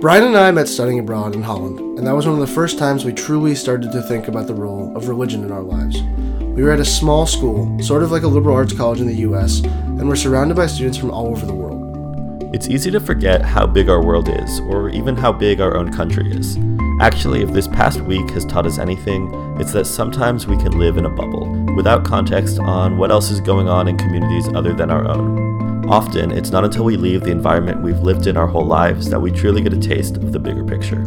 Brian and I met studying abroad in Holland, and that was one of the first times we truly started to think about the role of religion in our lives. We were at a small school, sort of like a liberal arts college in the US, and were surrounded by students from all over the world. It's easy to forget how big our world is, or even how big our own country is. Actually, if this past week has taught us anything, it's that sometimes we can live in a bubble, without context on what else is going on in communities other than our own. Often, it's not until we leave the environment we've lived in our whole lives that we truly get a taste of the bigger picture.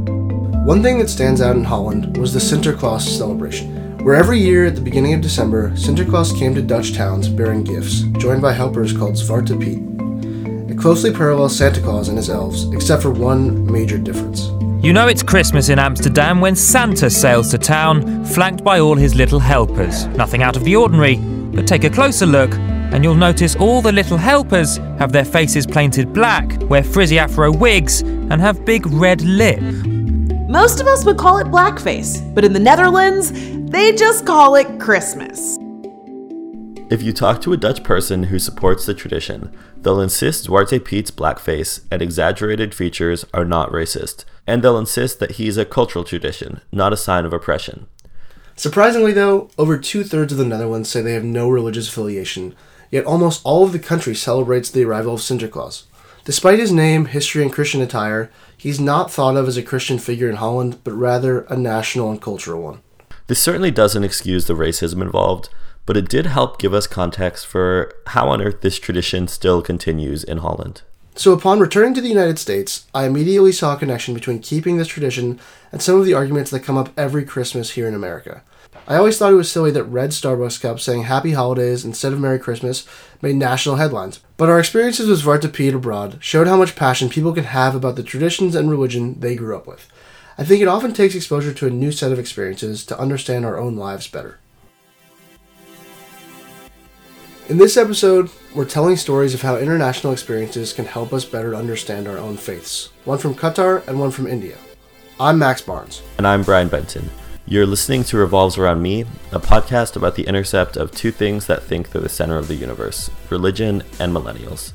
One thing that stands out in Holland was the Sinterklaas celebration, where every year at the beginning of December, Sinterklaas came to Dutch towns bearing gifts, joined by helpers called Zwarte Piet It closely parallels Santa Claus and his elves, except for one major difference. You know it's Christmas in Amsterdam when Santa sails to town, flanked by all his little helpers. Nothing out of the ordinary, but take a closer look and you'll notice all the little helpers have their faces painted black, wear frizzy afro wigs, and have big red lip. Most of us would call it blackface, but in the Netherlands, they just call it Christmas. If you talk to a Dutch person who supports the tradition, they'll insist Zwarte Piet's blackface and exaggerated features are not racist, and they'll insist that he's a cultural tradition, not a sign of oppression. Surprisingly, though, over two thirds of the Netherlands say they have no religious affiliation, yet almost all of the country celebrates the arrival of Sinterklaas. Despite his name, history, and Christian attire, he's not thought of as a Christian figure in Holland, but rather a national and cultural one. This certainly doesn't excuse the racism involved, but it did help give us context for how on earth this tradition still continues in Holland. So, upon returning to the United States, I immediately saw a connection between keeping this tradition and some of the arguments that come up every Christmas here in America. I always thought it was silly that red Starbucks cups saying Happy Holidays instead of Merry Christmas made national headlines. But our experiences with Zwarte Piet abroad showed how much passion people can have about the traditions and religion they grew up with. I think it often takes exposure to a new set of experiences to understand our own lives better. In this episode, we're telling stories of how international experiences can help us better understand our own faiths, one from Qatar and one from India. I'm Max Barnes. And I'm Brian Benton. You're listening to Revolves Around Me, a podcast about the intercept of two things that think they're the center of the universe religion and millennials.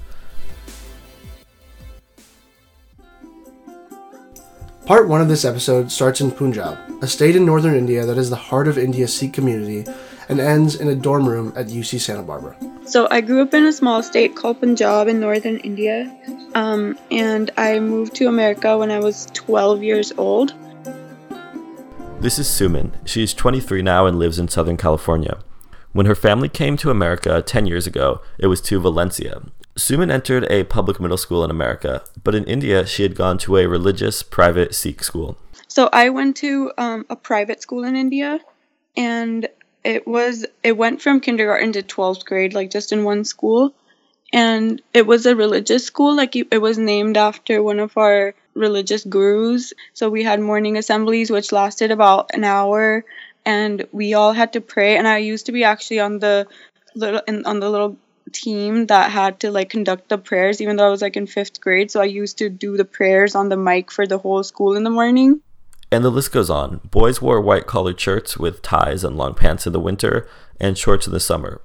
Part 1 of this episode starts in Punjab, a state in northern India that is the heart of India's Sikh community and ends in a dorm room at UC Santa Barbara. So I grew up in a small state called Punjab in northern India, um, and I moved to America when I was 12 years old. This is Suman. She's 23 now and lives in Southern California. When her family came to America 10 years ago, it was to Valencia. Suman entered a public middle school in America, but in India, she had gone to a religious private Sikh school. So I went to um, a private school in India, and it was it went from kindergarten to 12th grade like just in one school. And it was a religious school like it was named after one of our religious gurus. So we had morning assemblies which lasted about an hour. And we all had to pray. And i used to be actually on the little on the little team that had to like conduct the prayers even though i was like in fifth grade. So i used to do the prayers on the mic for the whole school in the morning and the list goes on. Boys wore white collared shirts with ties and long pants in the winter and shorts in the summer.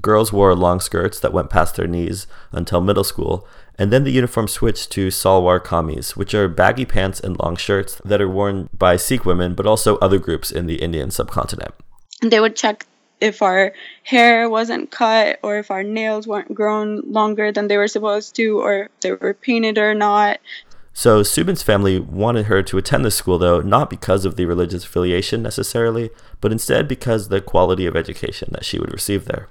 Girls wore long skirts that went past their knees until middle school, and then the uniform switched to salwar kameez, which are baggy pants and long shirts that are worn by Sikh women, but also other groups in the Indian subcontinent. They would check if our hair wasn't cut or if our nails weren't grown longer than they were supposed to or if they were painted or not. So Suman's family wanted her to attend the school, though, not because of the religious affiliation necessarily, but instead because the quality of education that she would receive there.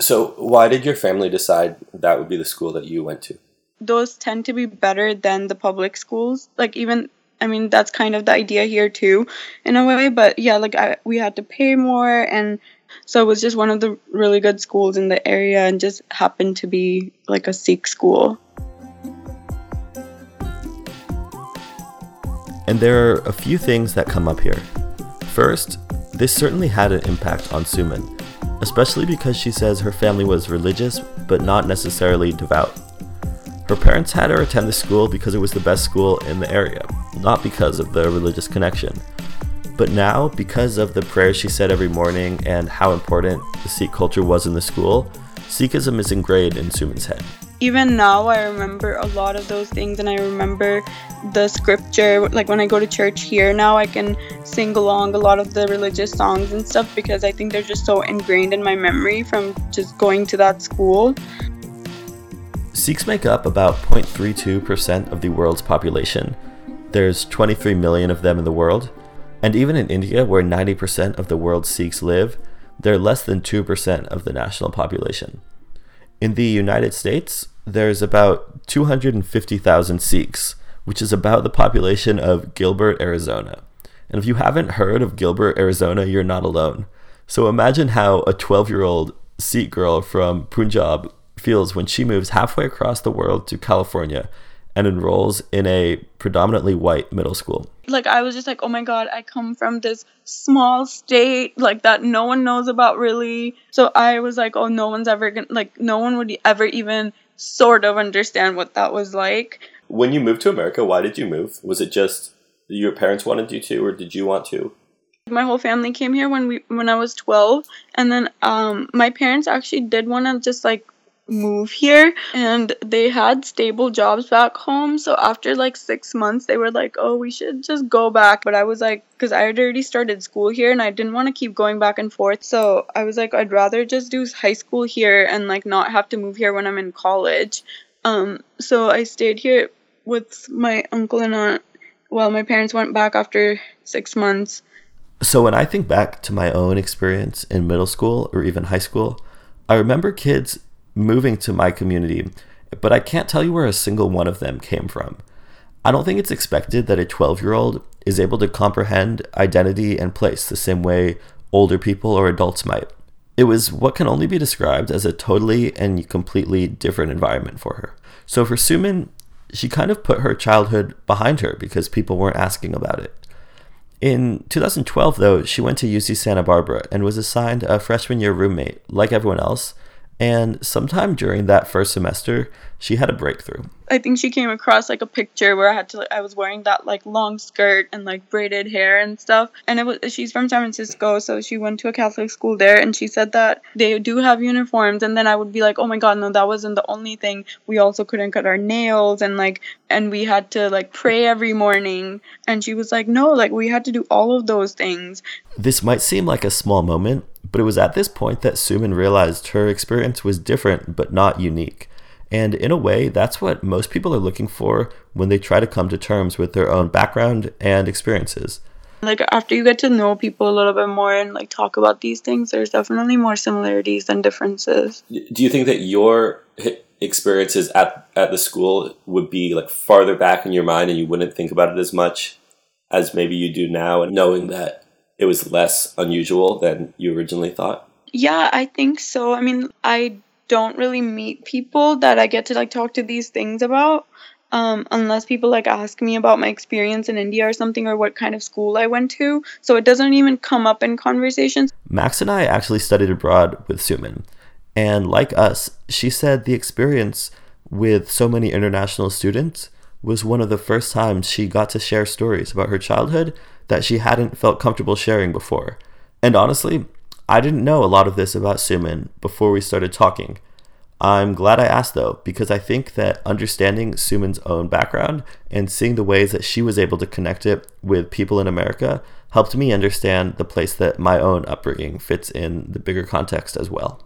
So, why did your family decide that would be the school that you went to? Those tend to be better than the public schools. Like, even, I mean, that's kind of the idea here too, in a way. But yeah, like, I, we had to pay more. And so it was just one of the really good schools in the area and just happened to be like a Sikh school. And there are a few things that come up here. First, this certainly had an impact on Suman, especially because she says her family was religious but not necessarily devout. Her parents had her attend the school because it was the best school in the area, not because of the religious connection. But now, because of the prayers she said every morning and how important the Sikh culture was in the school, Sikhism is ingrained in Suman's head. Even now I remember a lot of those things and I remember the scripture like when I go to church here now I can sing along a lot of the religious songs and stuff because I think they're just so ingrained in my memory from just going to that school. Sikhs make up about 0.32% of the world's population. There's 23 million of them in the world, and even in India, where 90% of the world's Sikhs live, they're less than 2% of the national population. In the United States, there's about 250,000 Sikhs, which is about the population of Gilbert, Arizona. And if you haven't heard of Gilbert, Arizona, you're not alone. So imagine how a 12 year old Sikh girl from Punjab feels when she moves halfway across the world to California and enrolls in a predominantly white middle school. Like I was just like, "Oh my god, I come from this small state like that no one knows about really." So I was like, "Oh, no one's ever going to like no one would ever even sort of understand what that was like." When you moved to America, why did you move? Was it just your parents wanted you to or did you want to? My whole family came here when we when I was 12 and then um my parents actually did want to just like move here and they had stable jobs back home. So after like six months they were like oh we should just go back. But i was like because i had already started school here and i didn't want to keep going back and forth. So i was like i'd rather just do high school here and like not have to move here when i'm in college. Um so i stayed here with my uncle and aunt. While my parents went back after six months. So when i think back to my own experience in middle school or even high school i remember kids moving to my community, but I can't tell you where a single one of them came from. I don't think it's expected that a 12 year old is able to comprehend identity and place the same way older people or adults might. It was what can only be described as a totally and completely different environment for her. So for Suman, she kind of put her childhood behind her because people weren't asking about it. In 2012, though, she went to UC Santa Barbara and was assigned a freshman year roommate, like everyone else, and sometime during that first semester, she had a breakthrough. I think she came across like a picture where I had to I was wearing that like long skirt and like braided hair and stuff. And it was she's from San Francisco, so she went to a Catholic school there and she said that they do have uniforms and then I would be like, "Oh my god, no, that wasn't the only thing. We also couldn't cut our nails and like and we had to like pray every morning." And she was like, "No, like we had to do all of those things." This might seem like a small moment, but it was at this point that Suman realized her experience was different but not unique. And in a way, that's what most people are looking for when they try to come to terms with their own background and experiences. Like after you get to know people a little bit more and like talk about these things, there's definitely more similarities than differences. Do you think that your experiences at at the school would be like farther back in your mind and you wouldn't think about it as much as maybe you do now and knowing that it was less unusual than you originally thought? Yeah, I think so. I mean, I don't really meet people that I get to like talk to these things about. Um, unless people like ask me about my experience in India or something or what kind of school I went to. So it doesn't even come up in conversations. Max and I actually studied abroad with Suman. And like us, she said the experience with so many international students was one of the first times she got to share stories about her childhood that she hadn't felt comfortable sharing before. And honestly, I didn't know a lot of this about Suman before we started talking. I'm glad I asked though, because I think that understanding Suman's own background and seeing the ways that she was able to connect it with people in America helped me understand the place that my own upbringing fits in the bigger context as well.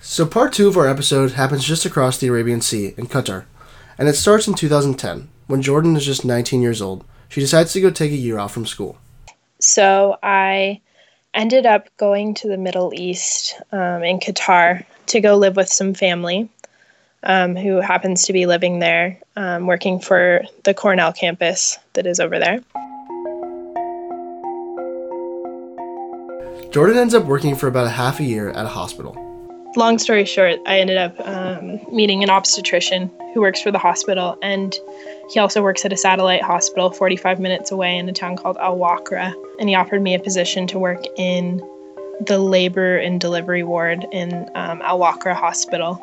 So, part two of our episode happens just across the Arabian Sea in Qatar, and it starts in 2010 when Jordan is just 19 years old. She decides to go take a year off from school. So, I ended up going to the Middle East um, in Qatar to go live with some family um, who happens to be living there, um, working for the Cornell campus that is over there. Jordan ends up working for about a half a year at a hospital long story short, I ended up um, meeting an obstetrician who works for the hospital, and he also works at a satellite hospital 45 minutes away in a town called Al Wakra. And he offered me a position to work in the labor and delivery ward in um, Al Wakra Hospital.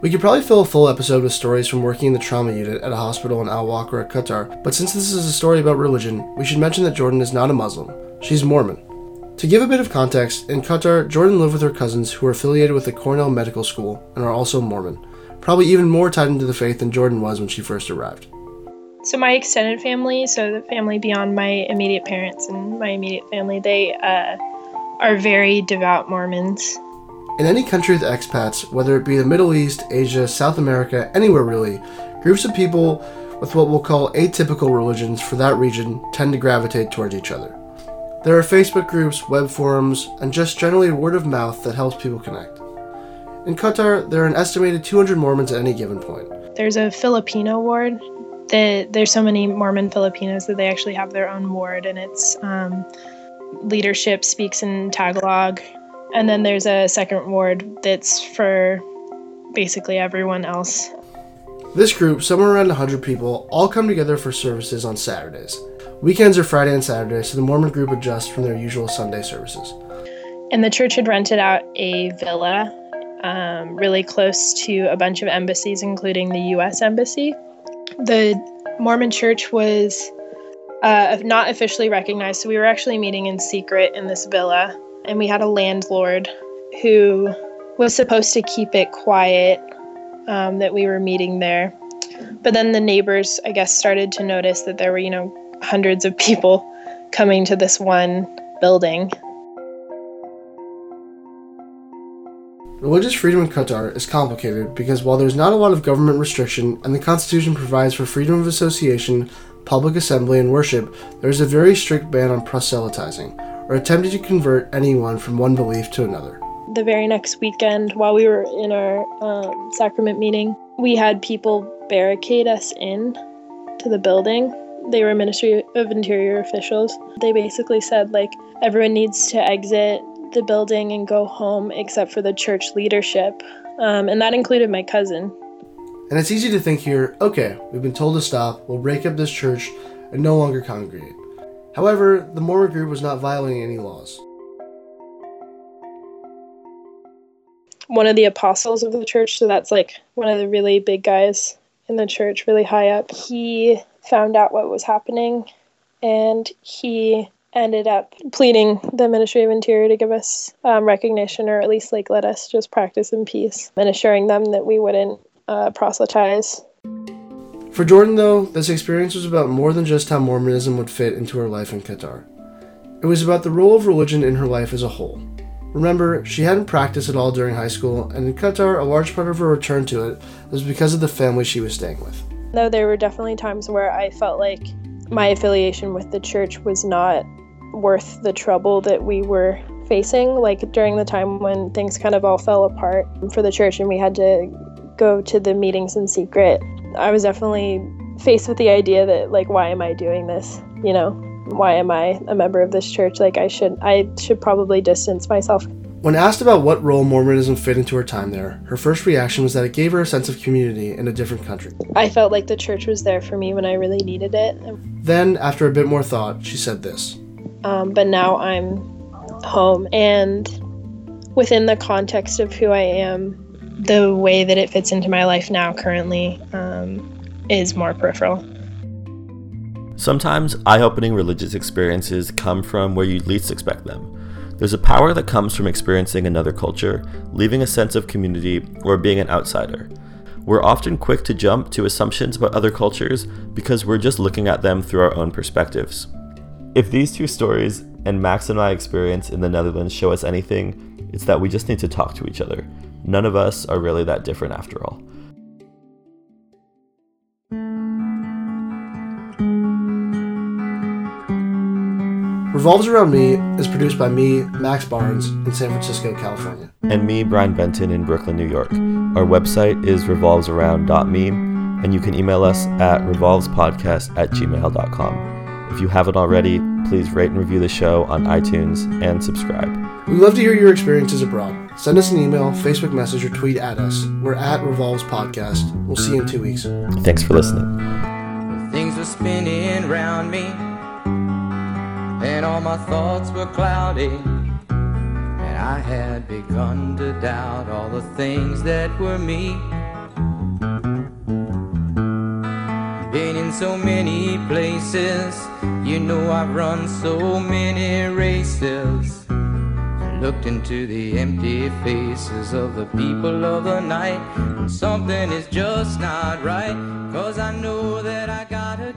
We could probably fill a full episode with stories from working in the trauma unit at a hospital in Al Wakra, Qatar, but since this is a story about religion, we should mention that Jordan is not a Muslim. She's Mormon. To give a bit of context, in Qatar, Jordan lived with her cousins who are affiliated with the Cornell Medical School and are also Mormon. probably even more tied into the faith than Jordan was when she first arrived. So my extended family, so the family beyond my immediate parents and my immediate family, they uh, are very devout Mormons. In any country with expats, whether it be the Middle East, Asia, South America, anywhere really, groups of people with what we'll call atypical religions for that region tend to gravitate towards each other. There are Facebook groups, web forums, and just generally word of mouth that helps people connect. In Qatar, there are an estimated 200 Mormons at any given point. There's a Filipino ward. That there's so many Mormon Filipinos that they actually have their own ward, and it's um, leadership speaks in Tagalog. And then there's a second ward that's for basically everyone else. This group, somewhere around 100 people, all come together for services on Saturdays. Weekends are Friday and Saturday, so the Mormon group adjusts from their usual Sunday services. And the church had rented out a villa um, really close to a bunch of embassies, including the U.S. Embassy. The Mormon church was uh, not officially recognized, so we were actually meeting in secret in this villa, and we had a landlord who was supposed to keep it quiet um, that we were meeting there. But then the neighbors, I guess, started to notice that there were, you know, hundreds of people coming to this one building. Religious freedom in Qatar is complicated because while there's not a lot of government restriction and the Constitution provides for freedom of association, public assembly, and worship, there is a very strict ban on proselytizing, or attempting to convert anyone from one belief to another. The very next weekend, while we were in our um, sacrament meeting, we had people barricade us in to the building. They were Ministry of Interior officials. They basically said, like, everyone needs to exit the building and go home except for the church leadership. Um, and that included my cousin. And it's easy to think here okay, we've been told to stop, we'll break up this church and no longer congregate. However, the Mormon group was not violating any laws. One of the apostles of the church, so that's like one of the really big guys in the church, really high up, he found out what was happening and he ended up pleading the Ministry of Interior to give us um, recognition or at least like let us just practice in peace and assuring them that we wouldn't uh, proselytize. For Jordan, though, this experience was about more than just how Mormonism would fit into her life in Qatar. It was about the role of religion in her life as a whole. Remember, she hadn't practiced at all during high school, and in Qatar, a large part of her return to it was because of the family she was staying with. Though there were definitely times where I felt like my affiliation with the church was not worth the trouble that we were facing, like during the time when things kind of all fell apart for the church and we had to go to the meetings in secret. I was definitely faced with the idea that like why am I doing this? You know, why am I a member of this church? Like I should I should probably distance myself. When asked about what role Mormonism fit into her time there, her first reaction was that it gave her a sense of community in a different country. I felt like the church was there for me when I really needed it. Then, after a bit more thought, she said this um, but now I'm home. And within the context of who I am, the way that it fits into my life now currently um, is more peripheral. Sometimes eye opening religious experiences come from where you least expect them. There's a power that comes from experiencing another culture, leaving a sense of community, or being an outsider. We're often quick to jump to assumptions about other cultures because we're just looking at them through our own perspectives. If these two stories and Max and my experience in the Netherlands show us anything, it's that we just need to talk to each other. None of us are really that different after all. Revolves Around Me is produced by me, Max Barnes, in San Francisco, California. And me, Brian Benton, in Brooklyn, New York. Our website is revolvesaround.me, and you can email us at revolvespodcast at gmail.com. If you haven't already, please rate and review the show on iTunes and subscribe. We'd love to hear your experiences abroad. Send us an email, Facebook message, or tweet at us. We're at Revolves Podcast. We'll see you in two weeks. Thanks for listening. Things were spinning around me, and all my thoughts were cloudy. And I had begun to doubt all the things that were me. Been in so many places, you know I've run so many races. Looked into the empty faces of the people of the night. And something is just not right. Cause I know that I gotta